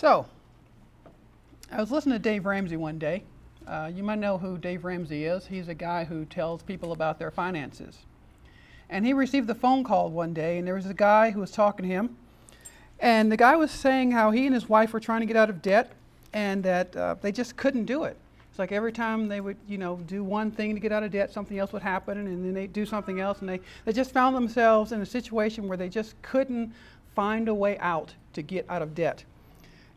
So, I was listening to Dave Ramsey one day. Uh, you might know who Dave Ramsey is. He's a guy who tells people about their finances. And he received a phone call one day, and there was a guy who was talking to him. And the guy was saying how he and his wife were trying to get out of debt and that uh, they just couldn't do it. It's like every time they would, you know, do one thing to get out of debt, something else would happen, and then they'd do something else, and they, they just found themselves in a situation where they just couldn't find a way out to get out of debt.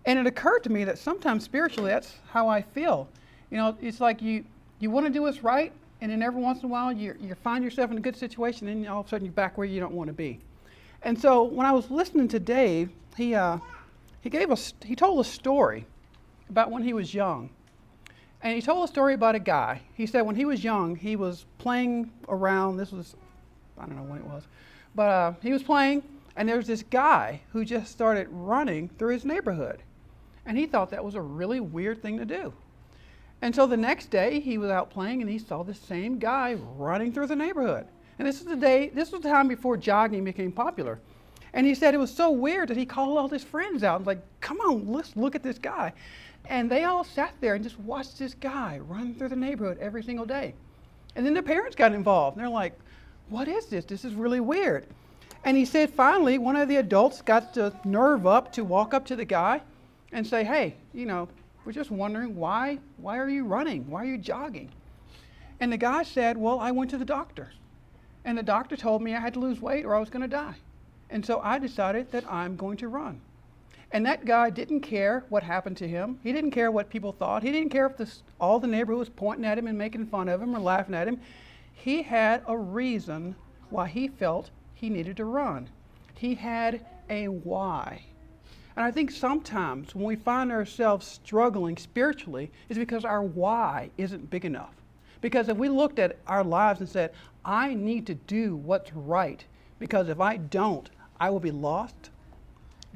And it occurred to me that sometimes spiritually, that's how I feel. You know, it's like you, you want to do what's right, and then every once in a while you, you find yourself in a good situation, and all of a sudden you're back where you don't want to be. And so when I was listening to Dave, he, uh, he, gave us, he told a story about when he was young. And he told a story about a guy. He said when he was young, he was playing around. This was, I don't know when it was, but uh, he was playing, and there was this guy who just started running through his neighborhood. And he thought that was a really weird thing to do. And so the next day, he was out playing, and he saw the same guy running through the neighborhood. And this is the day, this was the time before jogging became popular. And he said it was so weird that he called all his friends out and like, come on, let's look at this guy. And they all sat there and just watched this guy run through the neighborhood every single day. And then the parents got involved. And they're like, what is this? This is really weird. And he said finally, one of the adults got the nerve up to walk up to the guy and say, hey, you know, we're just wondering why, why are you running? Why are you jogging? And the guy said, well, I went to the doctor. And the doctor told me I had to lose weight or I was going to die. And so I decided that I'm going to run. And that guy didn't care what happened to him. He didn't care what people thought. He didn't care if this, all the neighborhood was pointing at him and making fun of him or laughing at him. He had a reason why he felt he needed to run. He had a why. And I think sometimes when we find ourselves struggling spiritually, is because our why isn't big enough. Because if we looked at our lives and said, I need to do what's right, because if I don't, I will be lost,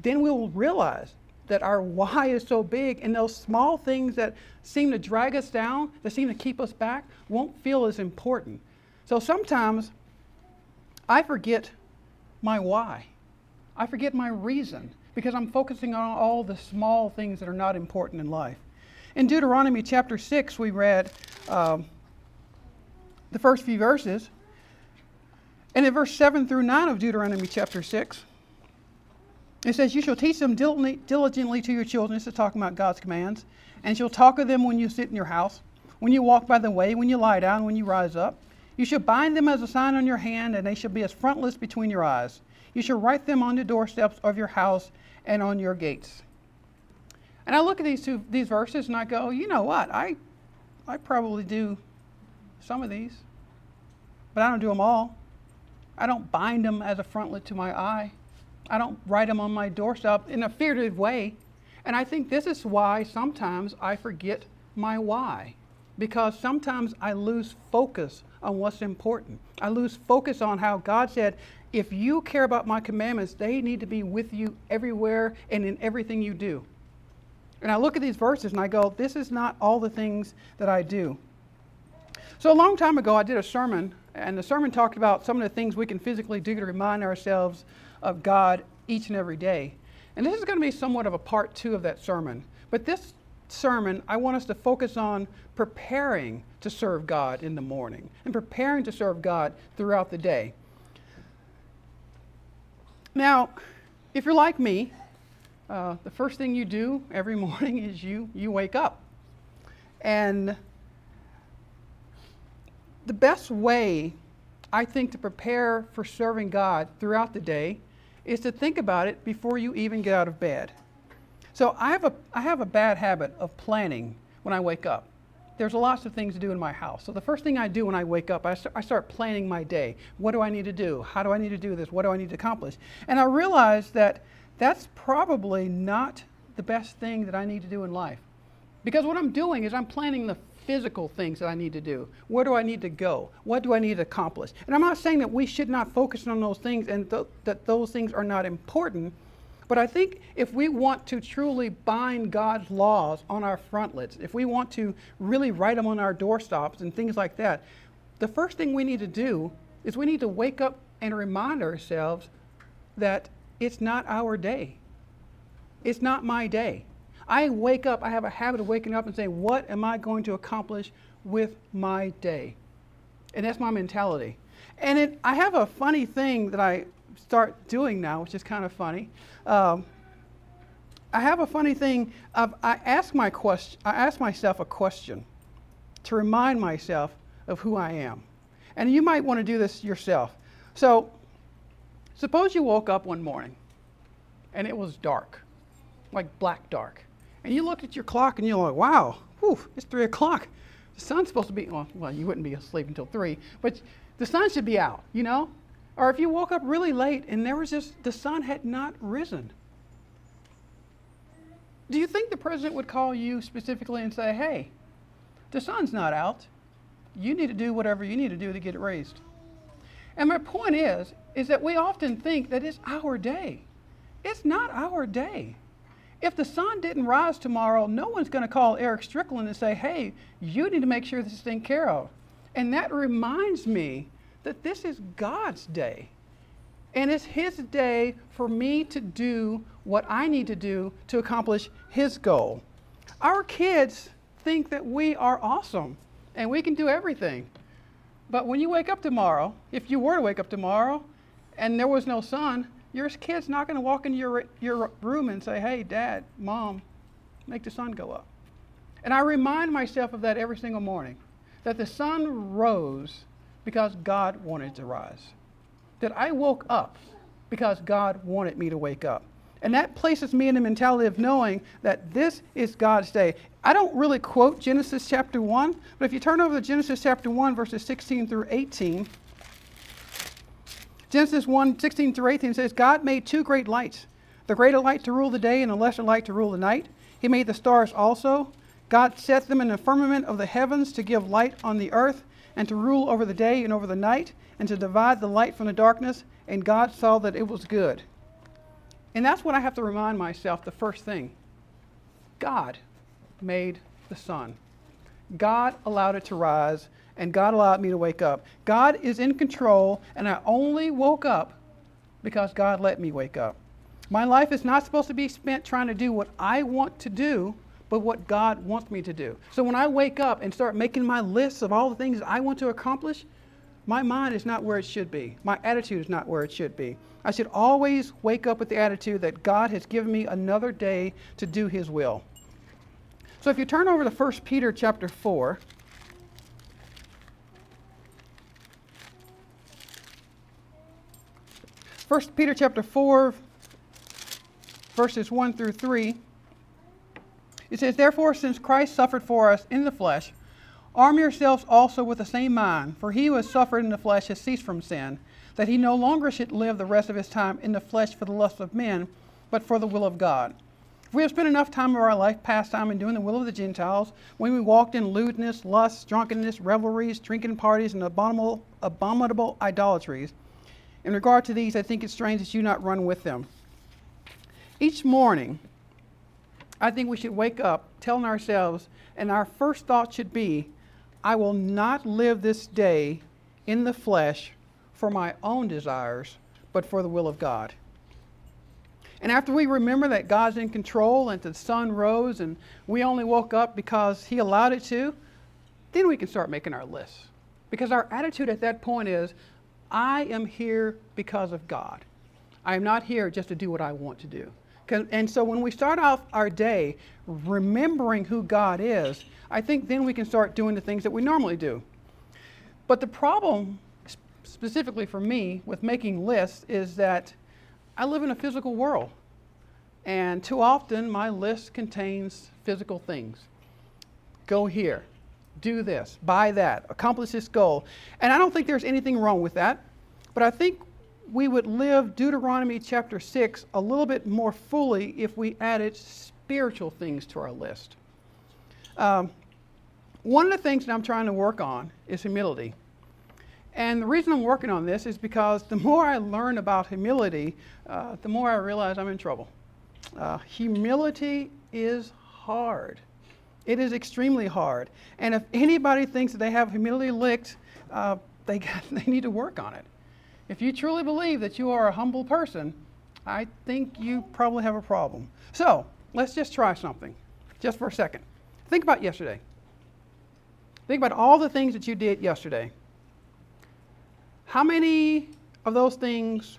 then we will realize that our why is so big and those small things that seem to drag us down, that seem to keep us back, won't feel as important. So sometimes I forget my why. I forget my reason because I'm focusing on all the small things that are not important in life. In Deuteronomy chapter 6, we read um, the first few verses. And in verse 7 through 9 of Deuteronomy chapter 6, it says, You shall teach them diligently to your children. This is talking about God's commands. And you shall talk of them when you sit in your house, when you walk by the way, when you lie down, when you rise up. You shall bind them as a sign on your hand, and they shall be as frontlets between your eyes. You should write them on the doorsteps of your house and on your gates. And I look at these two these verses and I go, you know what? I I probably do some of these, but I don't do them all. I don't bind them as a frontlet to my eye. I don't write them on my doorstep in a figurative way. And I think this is why sometimes I forget my why. Because sometimes I lose focus on what's important. I lose focus on how God said, if you care about my commandments, they need to be with you everywhere and in everything you do. And I look at these verses and I go, this is not all the things that I do. So a long time ago, I did a sermon, and the sermon talked about some of the things we can physically do to remind ourselves of God each and every day. And this is going to be somewhat of a part two of that sermon. But this sermon, I want us to focus on preparing to serve God in the morning and preparing to serve God throughout the day. Now, if you're like me, uh, the first thing you do every morning is you, you wake up. And the best way, I think, to prepare for serving God throughout the day is to think about it before you even get out of bed. So I have a, I have a bad habit of planning when I wake up. There's lots of things to do in my house. So the first thing I do when I wake up, I start, I start planning my day. What do I need to do? How do I need to do this? What do I need to accomplish? And I realize that that's probably not the best thing that I need to do in life. Because what I'm doing is I'm planning the physical things that I need to do. Where do I need to go? What do I need to accomplish? And I'm not saying that we should not focus on those things and th- that those things are not important. But I think if we want to truly bind God's laws on our frontlets, if we want to really write them on our doorstops and things like that, the first thing we need to do is we need to wake up and remind ourselves that it's not our day. It's not my day. I wake up, I have a habit of waking up and saying, What am I going to accomplish with my day? And that's my mentality. And it, I have a funny thing that I start doing now, which is kind of funny. Um, I have a funny thing. Of, I ask my question. I ask myself a question to remind myself of who I am. And you might want to do this yourself. So, suppose you woke up one morning and it was dark, like black dark. And you looked at your clock and you're like, wow, whew, it's three o'clock. The sun's supposed to be, well, well, you wouldn't be asleep until three, but the sun should be out, you know? Or if you woke up really late and there was just, the sun had not risen. Do you think the president would call you specifically and say, hey, the sun's not out. You need to do whatever you need to do to get it raised? And my point is, is that we often think that it's our day. It's not our day. If the sun didn't rise tomorrow, no one's going to call Eric Strickland and say, hey, you need to make sure this is taken care of. And that reminds me that this is God's day. And it's His day for me to do what I need to do to accomplish His goal. Our kids think that we are awesome and we can do everything. But when you wake up tomorrow, if you were to wake up tomorrow and there was no sun, your kid's not going to walk into your, your room and say, hey, dad, mom, make the sun go up. And I remind myself of that every single morning that the sun rose because God wanted to rise. That I woke up because God wanted me to wake up. And that places me in the mentality of knowing that this is God's day. I don't really quote Genesis chapter 1, but if you turn over to Genesis chapter 1, verses 16 through 18, Genesis 1 16 through 18 says, God made two great lights, the greater light to rule the day and the lesser light to rule the night. He made the stars also. God set them in the firmament of the heavens to give light on the earth and to rule over the day and over the night, and to divide the light from the darkness. And God saw that it was good. And that's what I have to remind myself the first thing God made the sun. God allowed it to rise, and God allowed me to wake up. God is in control, and I only woke up because God let me wake up. My life is not supposed to be spent trying to do what I want to do but what God wants me to do. So when I wake up and start making my lists of all the things I want to accomplish, my mind is not where it should be. My attitude is not where it should be. I should always wake up with the attitude that God has given me another day to do his will. So if you turn over to 1 Peter chapter 4, First Peter chapter 4 verses 1 through 3 it says, Therefore, since Christ suffered for us in the flesh, arm yourselves also with the same mind, for he who has suffered in the flesh has ceased from sin, that he no longer should live the rest of his time in the flesh for the lust of men, but for the will of God. If we have spent enough time of our life pastime in doing the will of the Gentiles, when we walked in lewdness, lust, drunkenness, revelries, drinking parties, and abominable, abominable idolatries, in regard to these, I think it's strange that you not run with them. Each morning, I think we should wake up telling ourselves, and our first thought should be, I will not live this day in the flesh for my own desires, but for the will of God. And after we remember that God's in control and the sun rose and we only woke up because He allowed it to, then we can start making our lists. Because our attitude at that point is, I am here because of God. I am not here just to do what I want to do. And so when we start off our day remembering who God is, I think then we can start doing the things that we normally do. But the problem, specifically for me, with making lists is that I live in a physical world. And too often my list contains physical things. Go here, do this, buy that, accomplish this goal. And I don't think there's anything wrong with that. But I think we would live Deuteronomy chapter 6 a little bit more fully if we added spiritual things to our list. Um, one of the things that I'm trying to work on is humility. And the reason I'm working on this is because the more I learn about humility, uh, the more I realize I'm in trouble. Uh, humility is hard. It is extremely hard. And if anybody thinks that they have humility licked, uh, they, they need to work on it. If you truly believe that you are a humble person, I think you probably have a problem. So, let's just try something, just for a second. Think about yesterday. Think about all the things that you did yesterday. How many of those things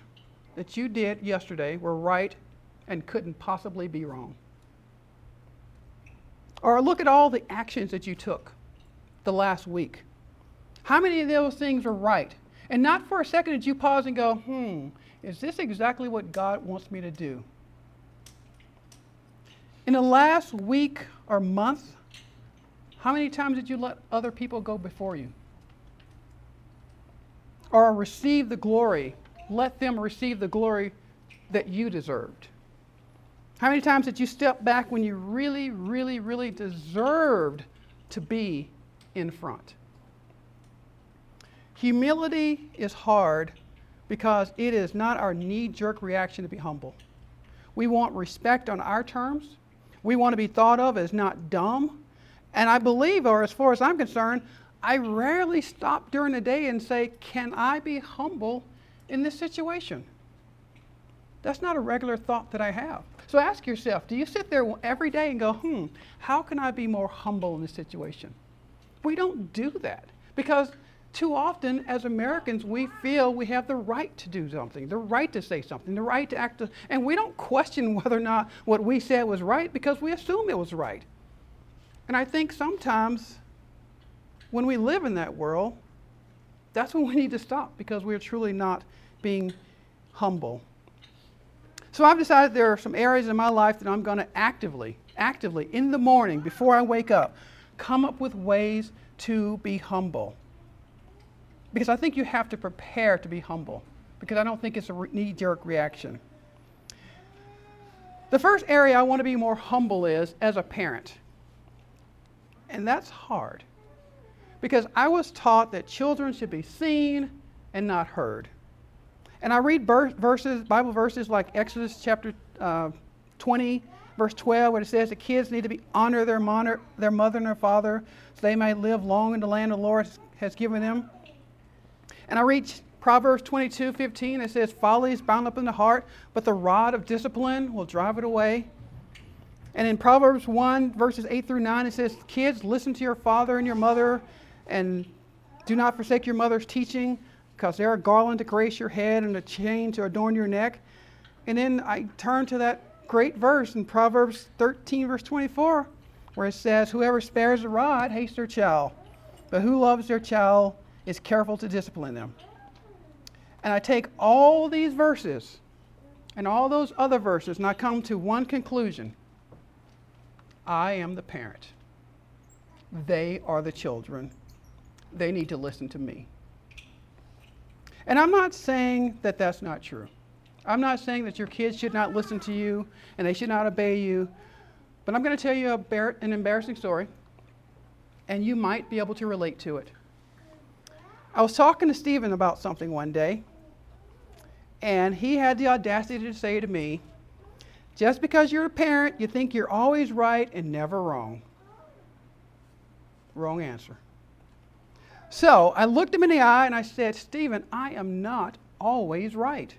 that you did yesterday were right and couldn't possibly be wrong? Or look at all the actions that you took the last week. How many of those things are right? And not for a second did you pause and go, hmm, is this exactly what God wants me to do? In the last week or month, how many times did you let other people go before you? Or receive the glory? Let them receive the glory that you deserved. How many times did you step back when you really, really, really deserved to be in front? Humility is hard because it is not our knee jerk reaction to be humble. We want respect on our terms. We want to be thought of as not dumb. And I believe, or as far as I'm concerned, I rarely stop during the day and say, Can I be humble in this situation? That's not a regular thought that I have. So ask yourself do you sit there every day and go, Hmm, how can I be more humble in this situation? We don't do that because too often, as Americans, we feel we have the right to do something, the right to say something, the right to act, and we don't question whether or not what we said was right because we assume it was right. And I think sometimes when we live in that world, that's when we need to stop because we're truly not being humble. So I've decided there are some areas in my life that I'm going to actively, actively, in the morning before I wake up, come up with ways to be humble because I think you have to prepare to be humble, because I don't think it's a knee jerk reaction. The first area I want to be more humble is as a parent. And that's hard because I was taught that children should be seen and not heard. And I read verses, Bible verses like Exodus chapter uh, 20, verse 12, where it says the kids need to be honor their, their mother and their father so they may live long in the land the Lord has given them. And I read Proverbs 22 15. It says, Folly is bound up in the heart, but the rod of discipline will drive it away. And in Proverbs 1, verses 8 through 9, it says, Kids, listen to your father and your mother, and do not forsake your mother's teaching, because they're a garland to grace your head and a chain to adorn your neck. And then I turn to that great verse in Proverbs 13, verse 24, where it says, Whoever spares a rod hates their child, but who loves their child is careful to discipline them. And I take all these verses and all those other verses and I come to one conclusion I am the parent. They are the children. They need to listen to me. And I'm not saying that that's not true. I'm not saying that your kids should not listen to you and they should not obey you. But I'm going to tell you an embarrassing story, and you might be able to relate to it. I was talking to Stephen about something one day, and he had the audacity to say to me, Just because you're a parent, you think you're always right and never wrong. Wrong answer. So I looked him in the eye and I said, Stephen, I am not always right.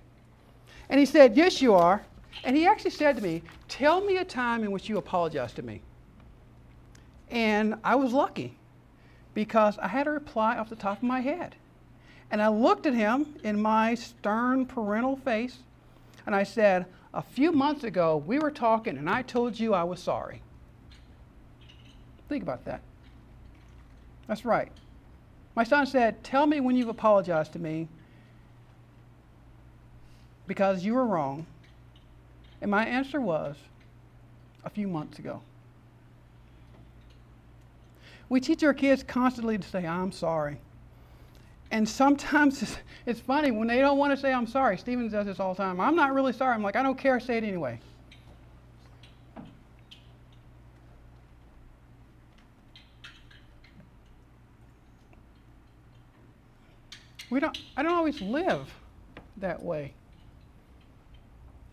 And he said, Yes, you are. And he actually said to me, Tell me a time in which you apologized to me. And I was lucky because I had a reply off the top of my head. And I looked at him in my stern parental face and I said, A few months ago, we were talking and I told you I was sorry. Think about that. That's right. My son said, Tell me when you've apologized to me because you were wrong. And my answer was, A few months ago. We teach our kids constantly to say, I'm sorry. And sometimes it's, it's funny when they don't want to say, I'm sorry. Stephen does this all the time. I'm not really sorry. I'm like, I don't care. Say it anyway. We don't, I don't always live that way.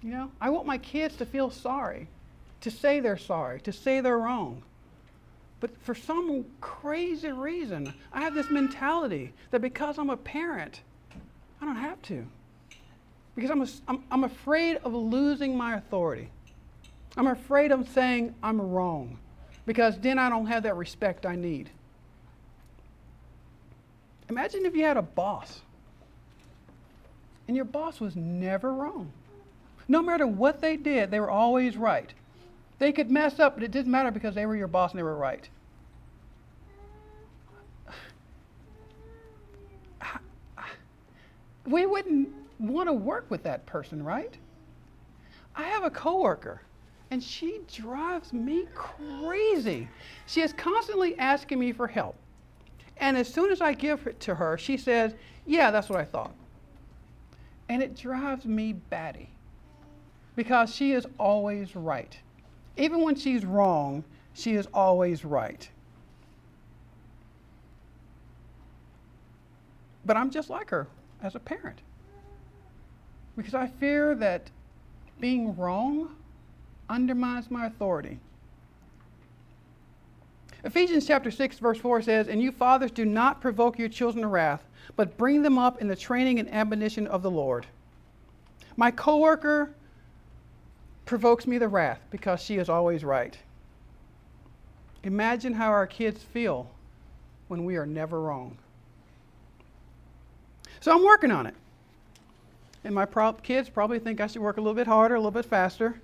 You know, I want my kids to feel sorry, to say they're sorry, to say they're wrong. But for some crazy reason, I have this mentality that because I'm a parent, I don't have to. Because I'm, a, I'm, I'm afraid of losing my authority. I'm afraid of saying I'm wrong because then I don't have that respect I need. Imagine if you had a boss and your boss was never wrong. No matter what they did, they were always right. They could mess up, but it didn't matter because they were your boss and they were right. We wouldn't want to work with that person, right? I have a coworker and she drives me crazy. She is constantly asking me for help. And as soon as I give it to her, she says, Yeah, that's what I thought. And it drives me batty because she is always right. Even when she's wrong, she is always right. But I'm just like her as a parent because I fear that being wrong undermines my authority. Ephesians chapter 6 verse 4 says, "And you fathers do not provoke your children to wrath, but bring them up in the training and admonition of the Lord." My coworker provokes me to wrath because she is always right. Imagine how our kids feel when we are never wrong. So I'm working on it. And my kids probably think I should work a little bit harder, a little bit faster.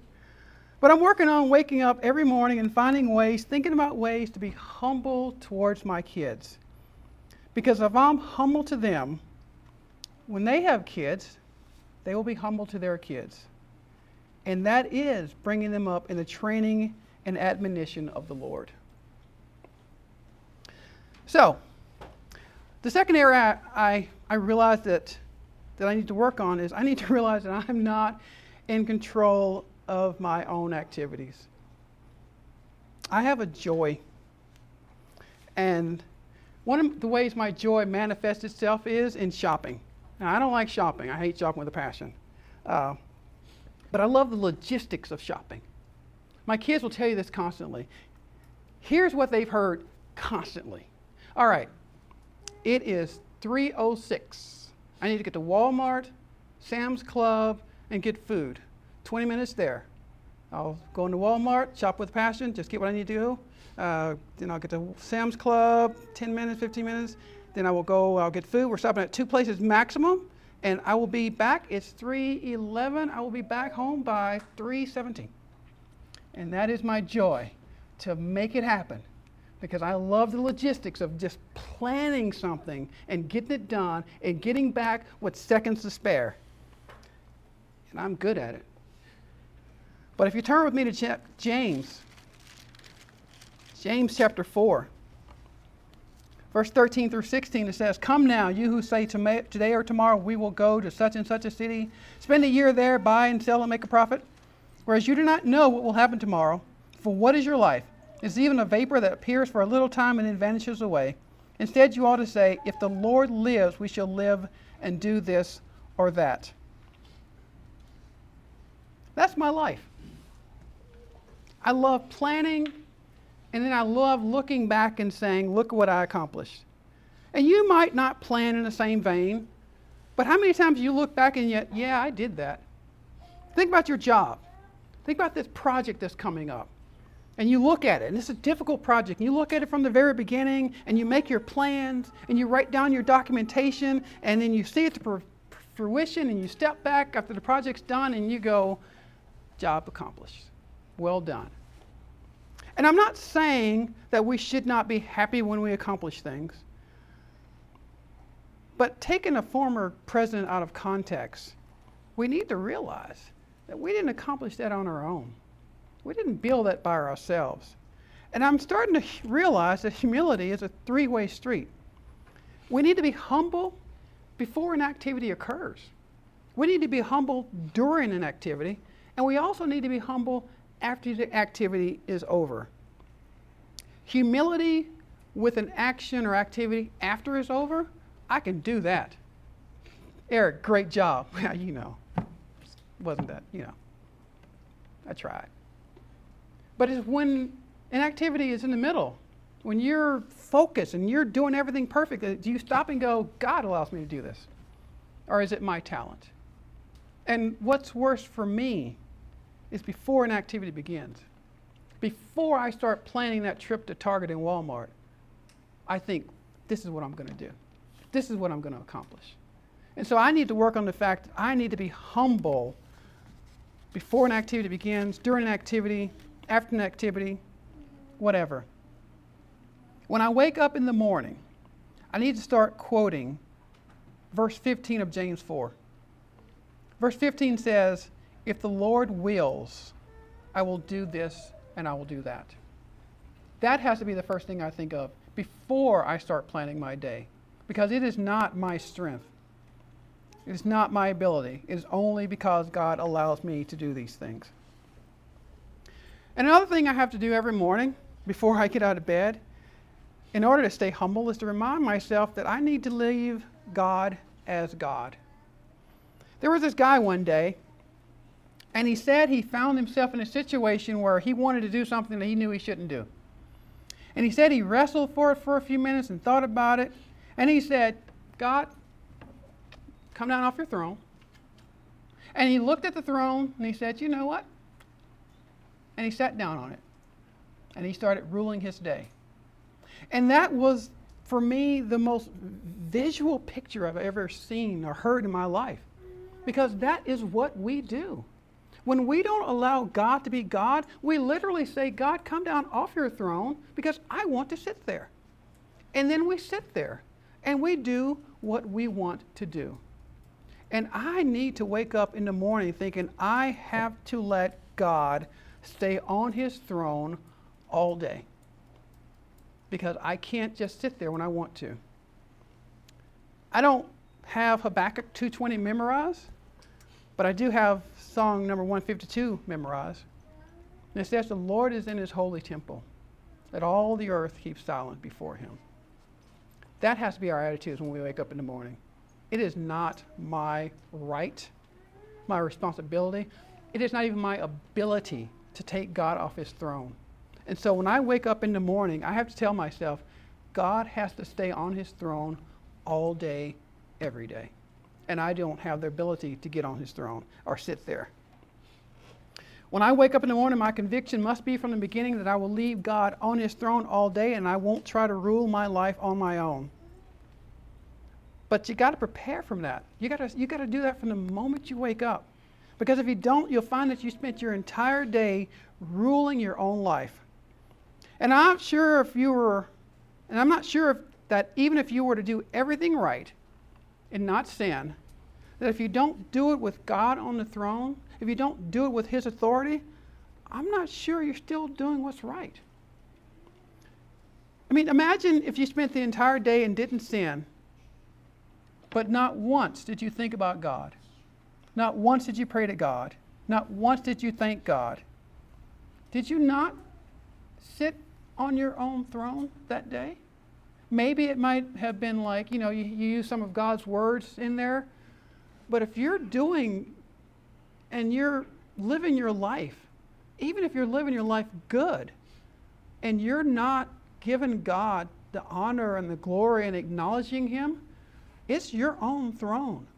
But I'm working on waking up every morning and finding ways, thinking about ways to be humble towards my kids. Because if I'm humble to them, when they have kids, they will be humble to their kids. And that is bringing them up in the training and admonition of the Lord. So, the second area I, I, I realized that, that I need to work on is I need to realize that I'm not in control of my own activities. I have a joy. And one of the ways my joy manifests itself is in shopping. Now, I don't like shopping, I hate shopping with a passion. Uh, but I love the logistics of shopping. My kids will tell you this constantly. Here's what they've heard constantly. All right, it is 306. I need to get to Walmart, Sam's Club, and get food. 20 minutes there. I'll go into Walmart, shop with passion, just get what I need to do. Uh, then I'll get to Sam's Club, 10 minutes, 15 minutes. Then I will go, I'll get food. We're stopping at two places maximum, and I will be back. It's 3:11. I will be back home by 3:17. And that is my joy to make it happen because I love the logistics of just planning something and getting it done and getting back with seconds to spare. And I'm good at it. But if you turn with me to James, James chapter 4, verse 13 through 16, it says, Come now, you who say today or tomorrow we will go to such and such a city, spend a year there, buy and sell and make a profit. Whereas you do not know what will happen tomorrow. For what is your life? It's even a vapor that appears for a little time and then vanishes away. Instead, you ought to say, If the Lord lives, we shall live and do this or that. That's my life. I love planning, and then I love looking back and saying, look what I accomplished. And you might not plan in the same vein, but how many times you look back and yet, yeah, I did that. Think about your job. Think about this project that's coming up. And you look at it, and it's a difficult project. And you look at it from the very beginning, and you make your plans, and you write down your documentation, and then you see it to fruition, and you step back after the project's done, and you go, job accomplished. Well done. And I'm not saying that we should not be happy when we accomplish things. But taking a former president out of context, we need to realize that we didn't accomplish that on our own. We didn't build that by ourselves. And I'm starting to realize that humility is a three way street. We need to be humble before an activity occurs. We need to be humble during an activity, and we also need to be humble after the activity is over. Humility with an action or activity after it's over, I can do that. Eric, great job. you know, wasn't that, you know, I tried. But it's when an activity is in the middle, when you're focused and you're doing everything perfect, uh, do you stop and go, God allows me to do this? Or is it my talent? And what's worse for me is before an activity begins. Before I start planning that trip to Target and Walmart, I think, this is what I'm going to do. This is what I'm going to accomplish. And so I need to work on the fact I need to be humble before an activity begins, during an activity, after an activity, whatever. When I wake up in the morning, I need to start quoting verse 15 of James 4. Verse 15 says, If the Lord wills, I will do this and I will do that. That has to be the first thing I think of before I start planning my day because it is not my strength. It is not my ability. It is only because God allows me to do these things. And another thing I have to do every morning before I get out of bed, in order to stay humble, is to remind myself that I need to leave God as God. There was this guy one day, and he said he found himself in a situation where he wanted to do something that he knew he shouldn't do. And he said he wrestled for it for a few minutes and thought about it. And he said, God, come down off your throne. And he looked at the throne and he said, You know what? And he sat down on it. And he started ruling his day. And that was, for me, the most visual picture I've ever seen or heard in my life. Because that is what we do. When we don't allow God to be God, we literally say, God, come down off your throne because I want to sit there. And then we sit there and we do what we want to do. And I need to wake up in the morning thinking, I have to let God stay on his throne all day. Because I can't just sit there when I want to. I don't have Habakkuk 2:20 memorized, but I do have song number 152 memorized. And it says, The Lord is in his holy temple. Let all the earth keep silent before him. That has to be our attitude when we wake up in the morning. It is not my right, my responsibility. It is not even my ability to take God off his throne. And so when I wake up in the morning, I have to tell myself, God has to stay on his throne all day, every day. And I don't have the ability to get on his throne or sit there. When I wake up in the morning, my conviction must be from the beginning that I will leave God on his throne all day and I won't try to rule my life on my own. But you got to prepare from that. You got to you got to do that from the moment you wake up. Because if you don't, you'll find that you spent your entire day ruling your own life. And I'm sure if you were and I'm not sure if that even if you were to do everything right and not sin, that if you don't do it with God on the throne, if you don't do it with His authority, I'm not sure you're still doing what's right. I mean, imagine if you spent the entire day and didn't sin, but not once did you think about God. Not once did you pray to God. Not once did you thank God. Did you not sit on your own throne that day? Maybe it might have been like, you know, you, you use some of God's words in there. But if you're doing and you're living your life, even if you're living your life good, and you're not giving God the honor and the glory and acknowledging Him, it's your own throne.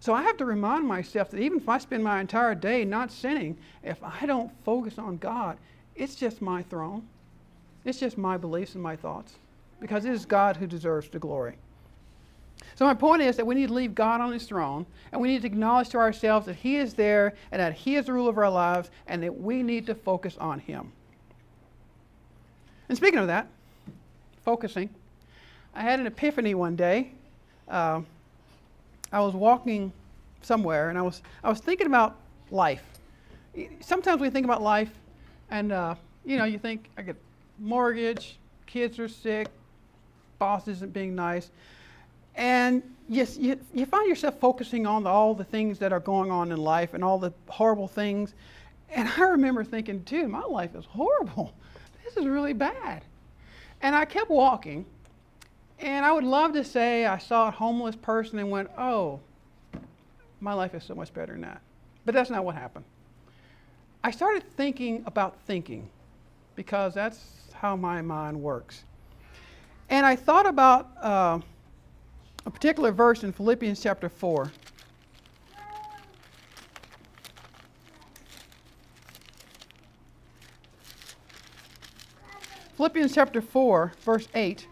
So I have to remind myself that even if I spend my entire day not sinning, if I don't focus on God, it's just my throne. It's just my beliefs and my thoughts because it is God who deserves the glory. So, my point is that we need to leave God on his throne, and we need to acknowledge to ourselves that he is there and that he is the rule of our lives, and that we need to focus on him. And speaking of that, focusing, I had an epiphany one day. Uh, I was walking somewhere, and I was, I was thinking about life. Sometimes we think about life, and uh, you know, you think, I get mortgage, kids are sick, boss isn't being nice. And yes, you, you find yourself focusing on the, all the things that are going on in life and all the horrible things. And I remember thinking, dude, my life is horrible. This is really bad. And I kept walking. And I would love to say I saw a homeless person and went, oh, my life is so much better than that. But that's not what happened. I started thinking about thinking because that's how my mind works. And I thought about uh, a particular verse in Philippians chapter 4. Philippians chapter 4, verse 8.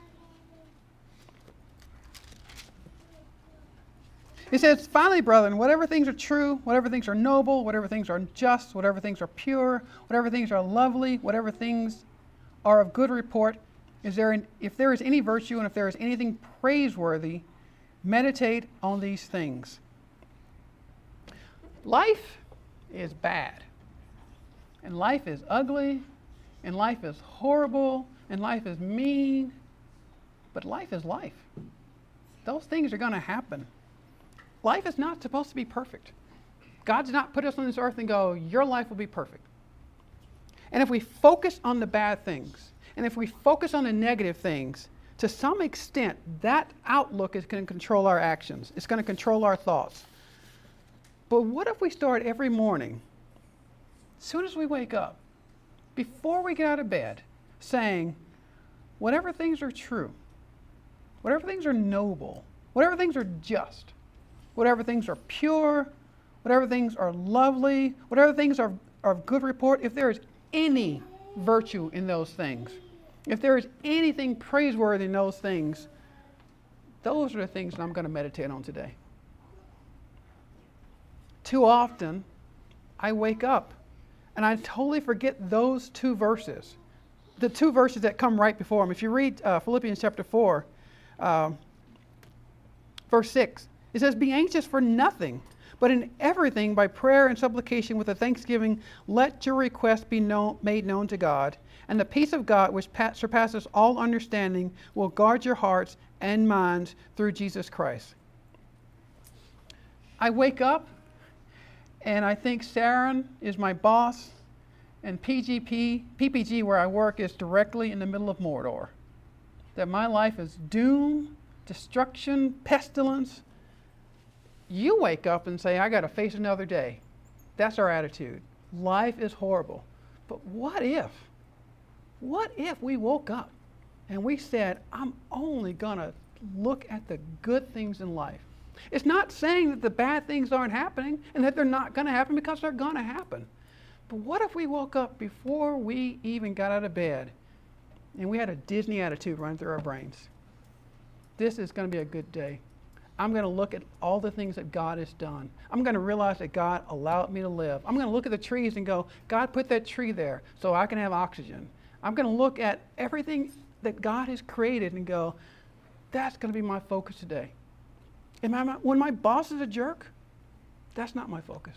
It says, Finally, brethren, whatever things are true, whatever things are noble, whatever things are just, whatever things are pure, whatever things are lovely, whatever things are of good report, is there an, if there is any virtue and if there is anything praiseworthy, meditate on these things. Life is bad, and life is ugly, and life is horrible, and life is mean, but life is life. Those things are going to happen. Life is not supposed to be perfect. God's not put us on this earth and go, your life will be perfect. And if we focus on the bad things, and if we focus on the negative things, to some extent, that outlook is going to control our actions. It's going to control our thoughts. But what if we start every morning, as soon as we wake up, before we get out of bed, saying, whatever things are true, whatever things are noble, whatever things are just, whatever things are pure, whatever things are lovely, whatever things are, are of good report, if there is any virtue in those things, if there is anything praiseworthy in those things, those are the things that I'm going to meditate on today. Too often, I wake up and I totally forget those two verses, the two verses that come right before them. If you read uh, Philippians chapter 4, uh, verse 6, it says, Be anxious for nothing, but in everything by prayer and supplication with a thanksgiving, let your requests be known, made known to God. And the peace of God, which surpasses all understanding, will guard your hearts and minds through Jesus Christ. I wake up and I think Sauron is my boss, and PGP, PPG, where I work, is directly in the middle of Mordor. That my life is doom, destruction, pestilence, you wake up and say, I got to face another day. That's our attitude. Life is horrible. But what if? What if we woke up and we said, I'm only going to look at the good things in life? It's not saying that the bad things aren't happening and that they're not going to happen because they're going to happen. But what if we woke up before we even got out of bed and we had a Disney attitude running through our brains? This is going to be a good day. I'm going to look at all the things that God has done. I'm going to realize that God allowed me to live. I'm going to look at the trees and go, God put that tree there so I can have oxygen. I'm going to look at everything that God has created and go, that's going to be my focus today. And when my boss is a jerk, that's not my focus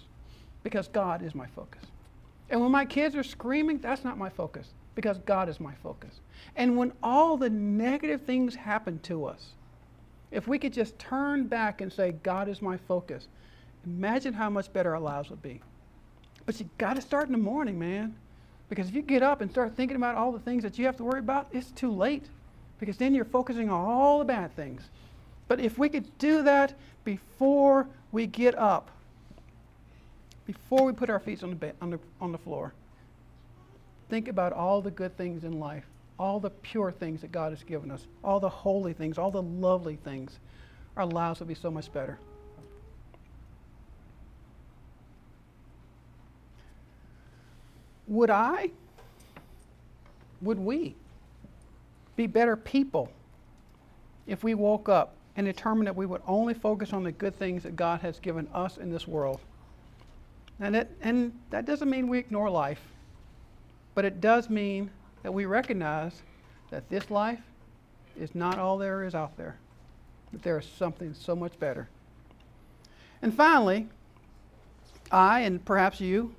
because God is my focus. And when my kids are screaming, that's not my focus because God is my focus. And when all the negative things happen to us, if we could just turn back and say, God is my focus, imagine how much better our lives would be. But you got to start in the morning, man. Because if you get up and start thinking about all the things that you have to worry about, it's too late. Because then you're focusing on all the bad things. But if we could do that before we get up, before we put our feet on the, bed, on the, on the floor, think about all the good things in life all the pure things that God has given us, all the holy things, all the lovely things, our lives would be so much better. Would I, would we be better people if we woke up and determined that we would only focus on the good things that God has given us in this world? And that, and that doesn't mean we ignore life, but it does mean that we recognize that this life is not all there is out there, that there is something so much better. And finally, I and perhaps you,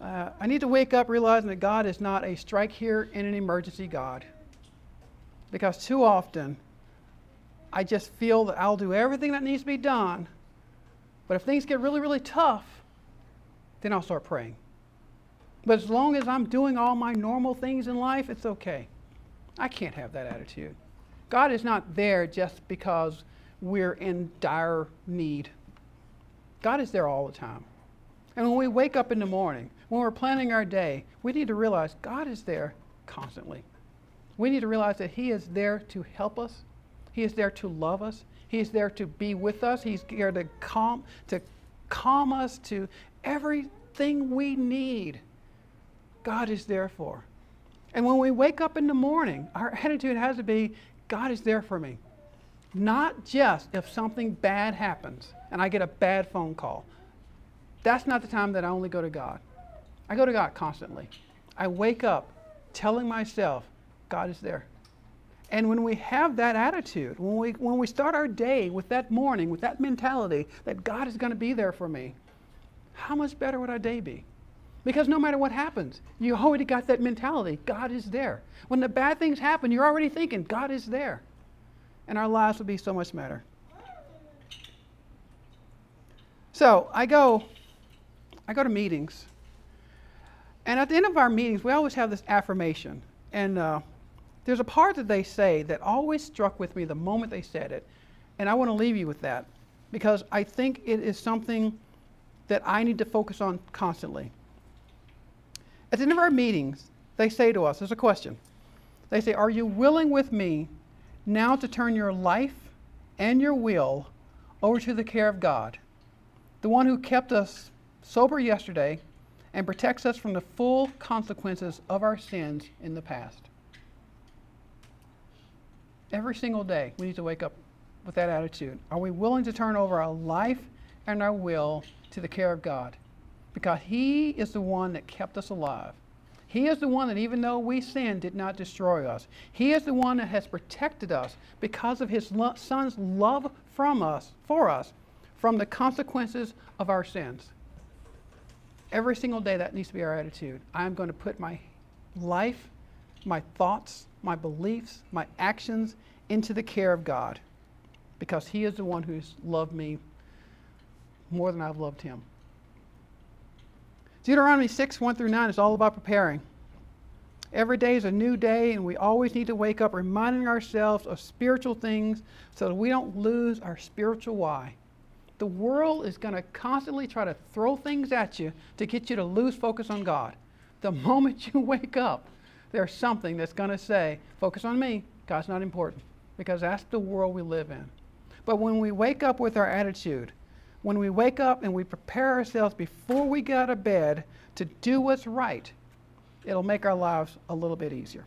uh, I need to wake up realizing that God is not a strike here in an emergency God. Because too often, I just feel that I'll do everything that needs to be done, but if things get really, really tough, then I'll start praying. But as long as I'm doing all my normal things in life, it's okay. I can't have that attitude. God is not there just because we're in dire need. God is there all the time. And when we wake up in the morning, when we're planning our day, we need to realize God is there constantly. We need to realize that He is there to help us. He is there to love us. He is there to be with us. He's there to calm, to calm us to everything we need. God is there for. And when we wake up in the morning, our attitude has to be God is there for me. Not just if something bad happens and I get a bad phone call. That's not the time that I only go to God. I go to God constantly. I wake up telling myself, God is there. And when we have that attitude, when we, when we start our day with that morning, with that mentality that God is going to be there for me, how much better would our day be? Because no matter what happens, you already got that mentality God is there. When the bad things happen, you're already thinking God is there. And our lives would be so much better. So I go, I go to meetings. And at the end of our meetings, we always have this affirmation. And uh, there's a part that they say that always struck with me the moment they said it. And I want to leave you with that because I think it is something that I need to focus on constantly. At the end of our meetings, they say to us, there's a question. They say, Are you willing with me now to turn your life and your will over to the care of God, the one who kept us sober yesterday and protects us from the full consequences of our sins in the past? Every single day, we need to wake up with that attitude. Are we willing to turn over our life and our will to the care of God? Because He is the one that kept us alive. He is the one that, even though we sinned, did not destroy us. He is the one that has protected us because of His lo- Son's love from us, for us, from the consequences of our sins. Every single day, that needs to be our attitude. I'm going to put my life, my thoughts, my beliefs, my actions into the care of God because He is the one who's loved me more than I've loved Him. Deuteronomy 6, 1 through 9 is all about preparing. Every day is a new day, and we always need to wake up reminding ourselves of spiritual things so that we don't lose our spiritual why. The world is going to constantly try to throw things at you to get you to lose focus on God. The moment you wake up, there's something that's going to say, focus on me. God's not important. Because that's the world we live in. But when we wake up with our attitude, when we wake up and we prepare ourselves before we get out of bed to do what's right, it'll make our lives a little bit easier.